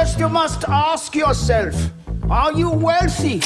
First, you must ask yourself Are you wealthy?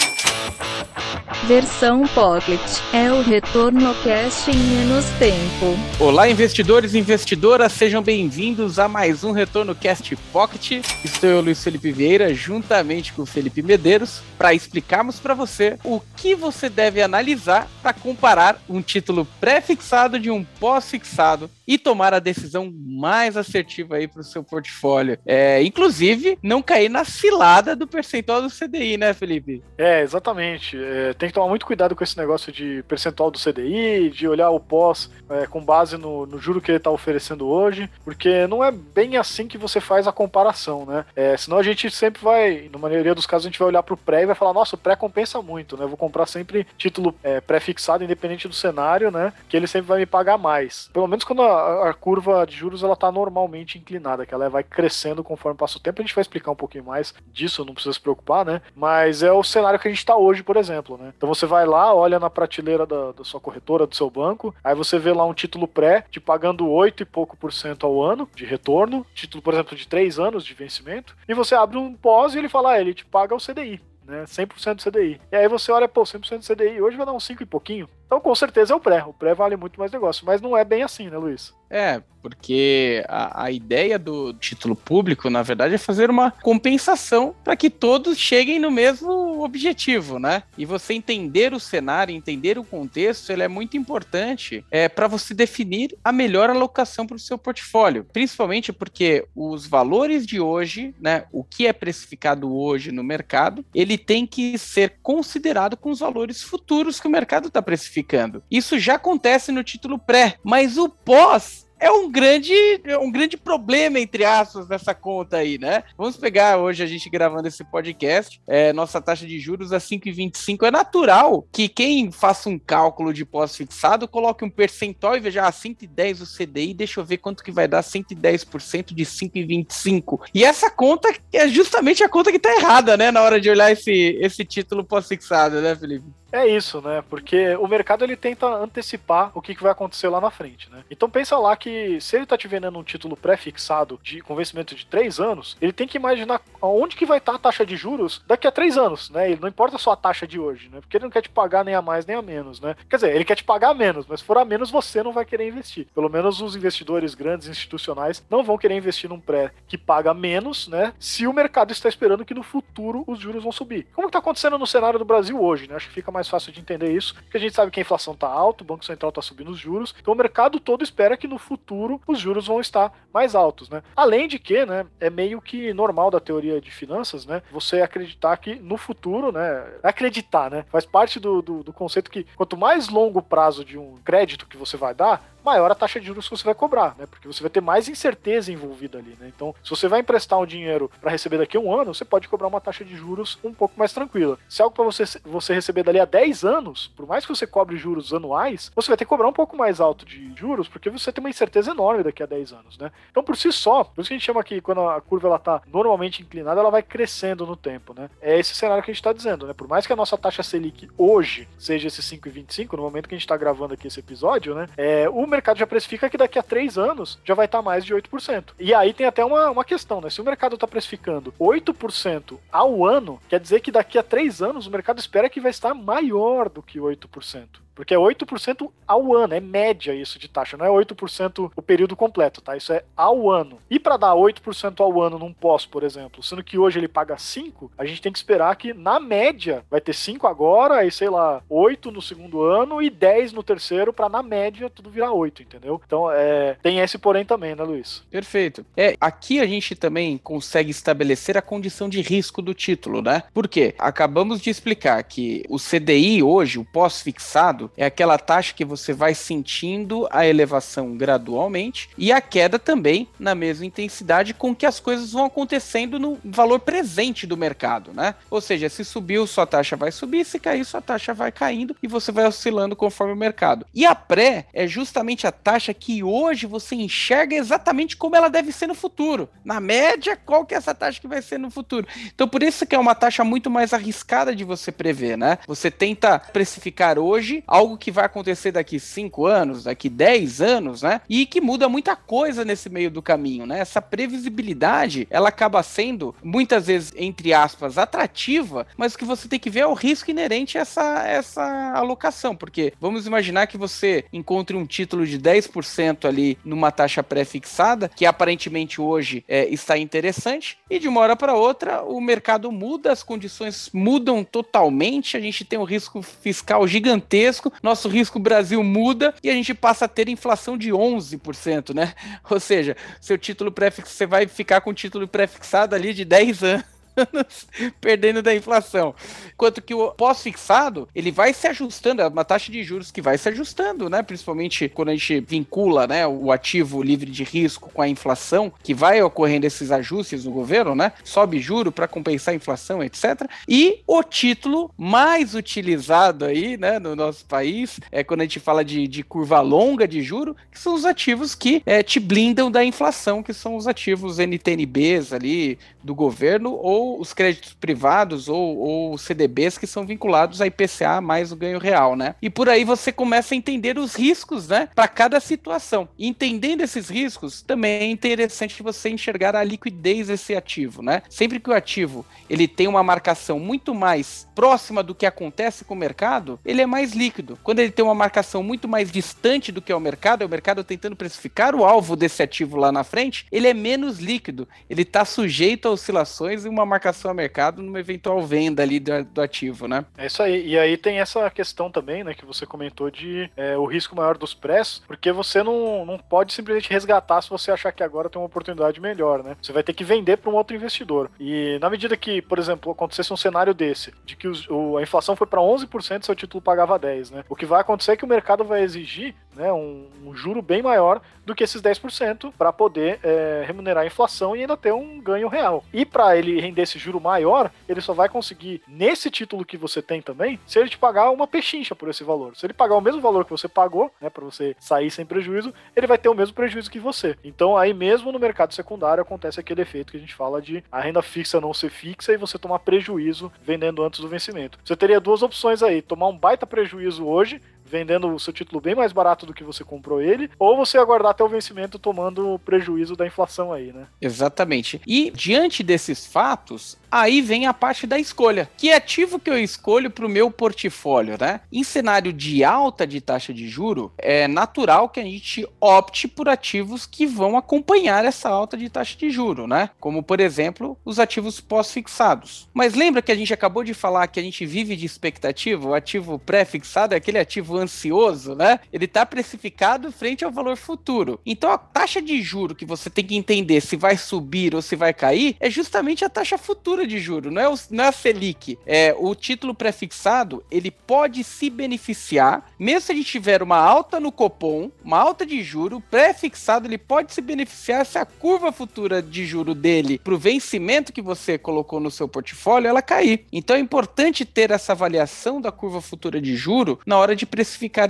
Versão Pocket é o retorno cash em menos tempo. Olá, investidores e investidoras, sejam bem-vindos a mais um Retorno Cast Pocket. Estou eu, Luiz Felipe Vieira, juntamente com o Felipe Medeiros, para explicarmos para você o que você deve analisar para comparar um título pré-fixado de um pós-fixado e tomar a decisão mais assertiva aí para o seu portfólio. É, inclusive, não cair na cilada do percentual do CDI, né, Felipe? É, exatamente. É, tem que tomar muito cuidado com esse negócio de percentual do CDI, de olhar o pós é, com base no, no, juro que ele está oferecendo hoje, porque não é bem assim que você faz a comparação, né? É, senão a gente sempre vai, na maioria dos casos, a gente vai olhar para o pré e vai falar, nossa, o pré compensa muito, né? vou comprar sempre título é, pré-fixado, independente do cenário, né? Que ele sempre vai me pagar mais. Pelo menos quando a, a curva de juros ela está normalmente inclinada, que ela vai crescendo conforme passa o tempo. A gente vai explicar um pouquinho mais disso, não precisa se preocupar, né? Mas é o cenário que a gente está hoje, por exemplo, né? Então você vai lá, olha na prateleira da, da, sua corretora, do seu banco, aí você vê lá um título pré te pagando 8 e pouco por cento ao ano de retorno, título, por exemplo, de 3 anos de vencimento, e você abre um pós e ele fala, ah, ele te paga o CDI. Né, 100% do CDI. E aí você olha, pô, 100% do CDI hoje vai dar uns 5 e pouquinho. Então, com certeza é o pré. O pré vale muito mais negócio. Mas não é bem assim, né, Luiz? É, porque a, a ideia do título público, na verdade, é fazer uma compensação para que todos cheguem no mesmo objetivo, né? E você entender o cenário, entender o contexto, ele é muito importante é, para você definir a melhor alocação para o seu portfólio. Principalmente porque os valores de hoje, né, o que é precificado hoje no mercado, ele tem que ser considerado com os valores futuros que o mercado está precificando isso já acontece no título pré, mas o pós é um grande, um grande problema, entre aspas, nessa conta aí, né? Vamos pegar hoje a gente gravando esse podcast, é, nossa taxa de juros é 5,25. É natural que quem faça um cálculo de pós-fixado coloque um percentual e veja, ah, 110 o CDI, deixa eu ver quanto que vai dar 110% de 5,25. E essa conta é justamente a conta que tá errada, né? Na hora de olhar esse, esse título pós-fixado, né, Felipe? É isso, né? Porque o mercado ele tenta antecipar o que, que vai acontecer lá na frente, né? Então pensa lá que se ele tá te vendendo um título pré-fixado de convencimento de três anos, ele tem que imaginar onde que vai estar tá a taxa de juros daqui a três anos, né? Ele não importa só a taxa de hoje, né? Porque ele não quer te pagar nem a mais nem a menos, né? Quer dizer, ele quer te pagar menos, mas se for a menos você não vai querer investir. Pelo menos os investidores grandes institucionais não vão querer investir num pré que paga menos, né? Se o mercado está esperando que no futuro os juros vão subir. Como está acontecendo no cenário do Brasil hoje, né? Acho que fica mais mais fácil de entender isso, porque a gente sabe que a inflação está alta, o Banco Central está subindo os juros, então o mercado todo espera que no futuro os juros vão estar mais altos, né? Além de que, né, é meio que normal da teoria de finanças, né, você acreditar que no futuro, né, acreditar, né, faz parte do, do, do conceito que quanto mais longo o prazo de um crédito que você vai dar, maior a taxa de juros que você vai cobrar, né? Porque você vai ter mais incerteza envolvida ali, né? Então, se você vai emprestar um dinheiro para receber daqui a um ano, você pode cobrar uma taxa de juros um pouco mais tranquila. Se é algo para você, você receber dali a 10 anos, por mais que você cobre juros anuais, você vai ter que cobrar um pouco mais alto de juros, porque você tem uma incerteza enorme daqui a 10 anos, né? Então, por si só, por isso que a gente chama aqui, quando a curva ela tá normalmente inclinada, ela vai crescendo no tempo, né? É esse cenário que a gente está dizendo, né? Por mais que a nossa taxa Selic hoje seja esse 5,25, no momento que a gente está gravando aqui esse episódio, né? É, o mercado já precifica que daqui a três anos já vai estar mais de 8%. E aí tem até uma, uma questão, né? Se o mercado está precificando 8% ao ano, quer dizer que daqui a três anos o mercado espera que vai estar maior do que 8%. Porque é 8% ao ano, é média isso de taxa, não é 8% o período completo, tá? Isso é ao ano. E para dar 8% ao ano num pós, por exemplo, sendo que hoje ele paga 5, a gente tem que esperar que na média vai ter 5 agora, aí sei lá, 8 no segundo ano e 10 no terceiro para na média tudo virar 8, entendeu? Então, é, tem esse porém também, né, Luiz? Perfeito. É, aqui a gente também consegue estabelecer a condição de risco do título, né? Por quê? Acabamos de explicar que o CDI hoje, o pós-fixado é aquela taxa que você vai sentindo a elevação gradualmente e a queda também na mesma intensidade com que as coisas vão acontecendo no valor presente do mercado, né? Ou seja, se subiu, sua taxa vai subir, se cair, sua taxa vai caindo e você vai oscilando conforme o mercado. E a pré é justamente a taxa que hoje você enxerga exatamente como ela deve ser no futuro. Na média, qual que é essa taxa que vai ser no futuro? Então, por isso que é uma taxa muito mais arriscada de você prever, né? Você tenta precificar hoje algo que vai acontecer daqui 5 anos, daqui 10 anos, né? E que muda muita coisa nesse meio do caminho, né? Essa previsibilidade, ela acaba sendo, muitas vezes, entre aspas, atrativa, mas o que você tem que ver é o risco inerente a essa, essa alocação, porque vamos imaginar que você encontre um título de 10% ali numa taxa pré-fixada, que aparentemente hoje é, está interessante, e de uma hora para outra o mercado muda, as condições mudam totalmente, a gente tem um risco fiscal gigantesco, nosso risco Brasil muda e a gente passa a ter inflação de 11%, né? Ou seja, seu título pré-fixado, você vai ficar com o título pré-fixado ali de 10 anos anos perdendo da inflação. Enquanto que o pós-fixado, ele vai se ajustando, é uma taxa de juros que vai se ajustando, né? Principalmente quando a gente vincula né, o ativo livre de risco com a inflação, que vai ocorrendo esses ajustes no governo, né? Sobe juro para compensar a inflação, etc. E o título mais utilizado aí, né, no nosso país, é quando a gente fala de, de curva longa de juro, que são os ativos que é, te blindam da inflação, que são os ativos NTNBs ali do governo ou ou os créditos privados ou, ou CDBs que são vinculados a IPCA mais o ganho real, né? E por aí você começa a entender os riscos, né, para cada situação. Entendendo esses riscos, também é interessante você enxergar a liquidez desse ativo, né? Sempre que o ativo ele tem uma marcação muito mais próxima do que acontece com o mercado, ele é mais líquido. Quando ele tem uma marcação muito mais distante do que é o mercado, é o mercado tentando precificar o alvo desse ativo lá na frente, ele é menos líquido. Ele está sujeito a oscilações e uma marcação a mercado numa eventual venda ali do, do, ativo, né? É isso aí. E aí tem essa questão também, né, que você comentou de é, o risco maior dos prés, porque você não, não pode simplesmente resgatar se você achar que agora tem uma oportunidade melhor, né? Você vai ter que vender para um outro investidor. E na medida que, por exemplo, acontecesse um cenário desse, de que os, o, a inflação foi para 11%, seu título pagava 10, né? O que vai acontecer é que o mercado vai exigir né, um, um juro bem maior do que esses 10% para poder é, remunerar a inflação e ainda ter um ganho real. E para ele render esse juro maior, ele só vai conseguir, nesse título que você tem também, se ele te pagar uma pechincha por esse valor. Se ele pagar o mesmo valor que você pagou, né, para você sair sem prejuízo, ele vai ter o mesmo prejuízo que você. Então aí mesmo no mercado secundário acontece aquele efeito que a gente fala de a renda fixa não ser fixa e você tomar prejuízo vendendo antes do vencimento. Você teria duas opções aí, tomar um baita prejuízo hoje vendendo o seu título bem mais barato do que você comprou ele, ou você aguardar até o vencimento tomando prejuízo da inflação aí, né? Exatamente. E diante desses fatos, aí vem a parte da escolha. Que ativo que eu escolho para o meu portfólio, né? Em cenário de alta de taxa de juro, é natural que a gente opte por ativos que vão acompanhar essa alta de taxa de juro, né? Como, por exemplo, os ativos pós-fixados. Mas lembra que a gente acabou de falar que a gente vive de expectativa? O ativo pré-fixado é aquele ativo ansioso, né? Ele está precificado frente ao valor futuro. Então a taxa de juro que você tem que entender se vai subir ou se vai cair é justamente a taxa futura de juro, não é, o, não é a Selic. É, o título prefixado, ele pode se beneficiar, mesmo se gente tiver uma alta no Copom, uma alta de juro, pré-fixado, ele pode se beneficiar se a curva futura de juro dele para o vencimento que você colocou no seu portfólio, ela cair. Então é importante ter essa avaliação da curva futura de juro na hora de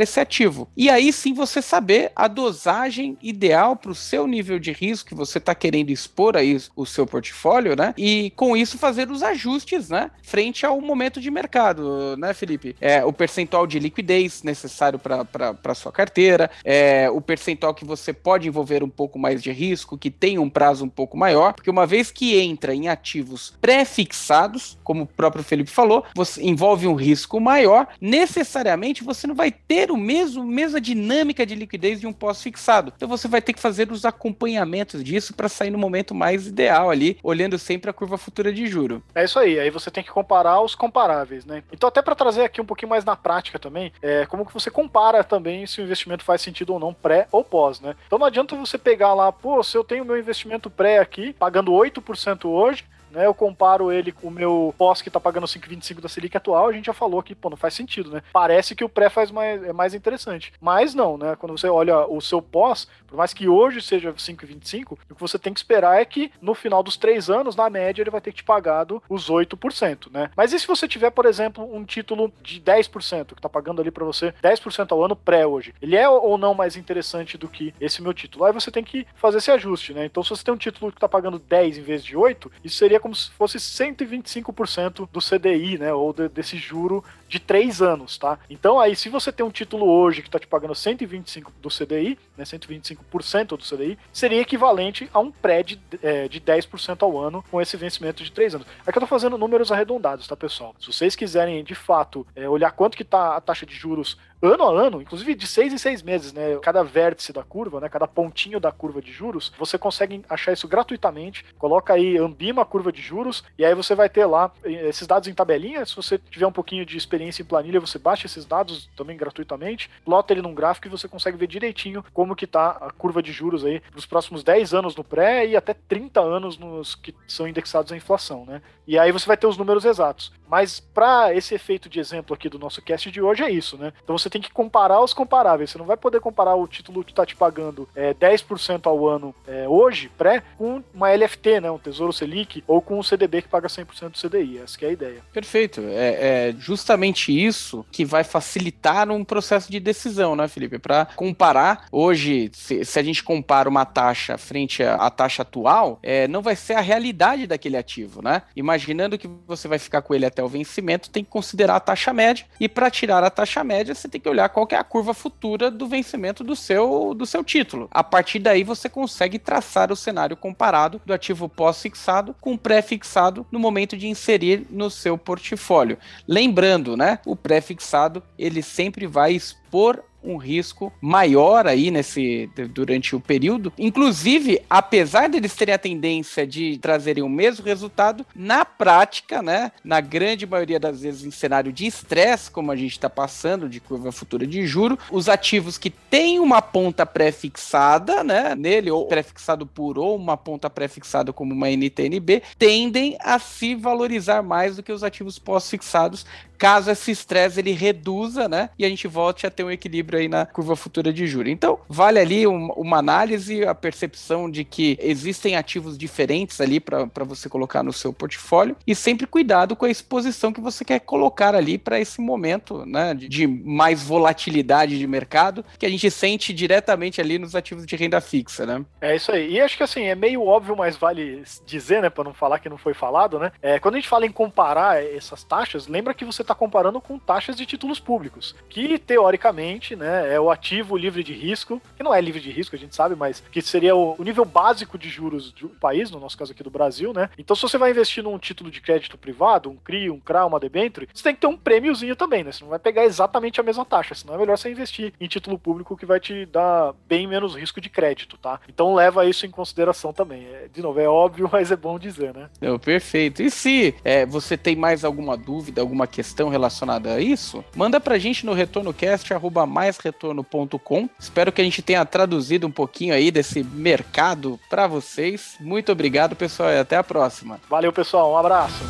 esse ativo. E aí sim você saber a dosagem ideal para o seu nível de risco que você está querendo expor aí o seu portfólio, né? E com isso fazer os ajustes, né? Frente ao momento de mercado, né, Felipe? É, o percentual de liquidez necessário para sua carteira, é, o percentual que você pode envolver um pouco mais de risco, que tem um prazo um pouco maior, porque uma vez que entra em ativos pré-fixados, como o próprio Felipe falou, você envolve um risco maior, necessariamente você não vai vai ter o mesmo mesma dinâmica de liquidez de um pós-fixado. Então você vai ter que fazer os acompanhamentos disso para sair no momento mais ideal ali, olhando sempre a curva futura de juro. É isso aí. Aí você tem que comparar os comparáveis, né? Então até para trazer aqui um pouquinho mais na prática também, é como que você compara também se o investimento faz sentido ou não pré ou pós, né? Então não adianta você pegar lá, pô, se eu tenho meu investimento pré aqui, pagando 8% hoje, né? Eu comparo ele com o meu pós que tá pagando 5,25 da Selic atual, a gente já falou que, pô, não faz sentido, né? Parece que o pré faz mais, é mais interessante. Mas não, né? Quando você olha o seu pós, por mais que hoje seja 5,25, o que você tem que esperar é que no final dos três anos, na média, ele vai ter que te pagado os 8%, né? Mas e se você tiver, por exemplo, um título de 10%, que tá pagando ali para você 10% ao ano pré hoje? Ele é ou não mais interessante do que esse meu título? Aí você tem que fazer esse ajuste, né? Então, se você tem um título que tá pagando 10 em vez de 8, isso seria como se fosse 125% do CDI, né? Ou de, desse juro de três anos, tá? Então aí, se você tem um título hoje que está te pagando 125 do CDI, né, 125% do CDI, seria equivalente a um pré de, é, de 10% ao ano com esse vencimento de três anos. Aqui eu tô fazendo números arredondados, tá, pessoal? Se vocês quiserem, de fato, é, olhar quanto que tá a taxa de juros ano a ano, inclusive de seis em seis meses, né? Cada vértice da curva, né? Cada pontinho da curva de juros, você consegue achar isso gratuitamente. Coloca aí Ambima curva de juros e aí você vai ter lá eh, esses dados em tabelinha. Se você tiver um pouquinho de experiência em planilha, você baixa esses dados também gratuitamente, plota ele num gráfico e você consegue ver direitinho como que tá a curva de juros aí nos próximos 10 anos no pré e até 30 anos nos que são indexados à inflação, né? E aí você vai ter os números exatos. Mas para esse efeito de exemplo aqui do nosso cast de hoje é isso, né? Então você tem que comparar os comparáveis. Você não vai poder comparar o título que está te pagando é, 10% ao ano é, hoje, pré, com uma LFT, né? Um Tesouro Selic, ou com um CDB que paga 100% do CDI. Essa é a ideia. Perfeito. É, é, justamente isso que vai facilitar um processo de decisão, né, Felipe? Para comparar, hoje, se, se, a gente compara uma taxa frente à, à taxa atual, é, não vai ser a realidade daquele ativo, né? Imaginando que você vai ficar com ele até o vencimento, tem que considerar a taxa média. E para tirar a taxa média, você tem que olhar qual que é a curva futura do vencimento do seu, do seu título. A partir daí, você consegue traçar o cenário comparado do ativo pós-fixado com pré-fixado no momento de inserir no seu portfólio. Lembrando, né? O pré-fixado ele sempre vai expor um risco maior aí nesse durante o período. Inclusive, apesar deles terem a tendência de trazerem o mesmo resultado, na prática, né, na grande maioria das vezes em cenário de estresse, como a gente está passando de curva futura de juro, os ativos que têm uma ponta pré-fixada, né, nele ou pré-fixado por ou uma ponta pré-fixada como uma NTNB, tendem a se valorizar mais do que os ativos pós-fixados, caso esse estresse ele reduza, né, e a gente volte a ter um equilíbrio aí na curva futura de juros. Então, vale ali um, uma análise, a percepção de que existem ativos diferentes ali para você colocar no seu portfólio e sempre cuidado com a exposição que você quer colocar ali para esse momento, né, de, de mais volatilidade de mercado que a gente sente diretamente ali nos ativos de renda fixa, né? É isso aí. E acho que assim, é meio óbvio, mas vale dizer, né, para não falar que não foi falado, né? É, quando a gente fala em comparar essas taxas, lembra que você está comparando com taxas de títulos públicos, que teoricamente, né, é o ativo livre de risco, que não é livre de risco, a gente sabe, mas que seria o, nível básico de juros do país, no nosso caso aqui do Brasil, né? Então, se você vai investir num título de crédito privado, um CRI, um CRA, uma debenture, você tem que ter um prêmiozinho também, né? Você não vai pegar exatamente a mesma taxa, senão é melhor você investir em título público que vai te dar bem menos risco de crédito, tá? Então leva isso em consideração também. É, de novo, é óbvio, mas é bom dizer, né? Não, perfeito. E se é, você tem mais alguma dúvida, alguma questão relacionada a isso, manda pra gente no retornocast, arroba maisretorno.com. Espero que a gente tenha traduzido um pouquinho aí desse mercado para vocês. Muito obrigado, pessoal, e até a próxima. Valeu, pessoal. Um abraço.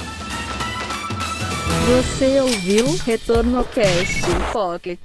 Você ouviu Retorno Cast Pocket.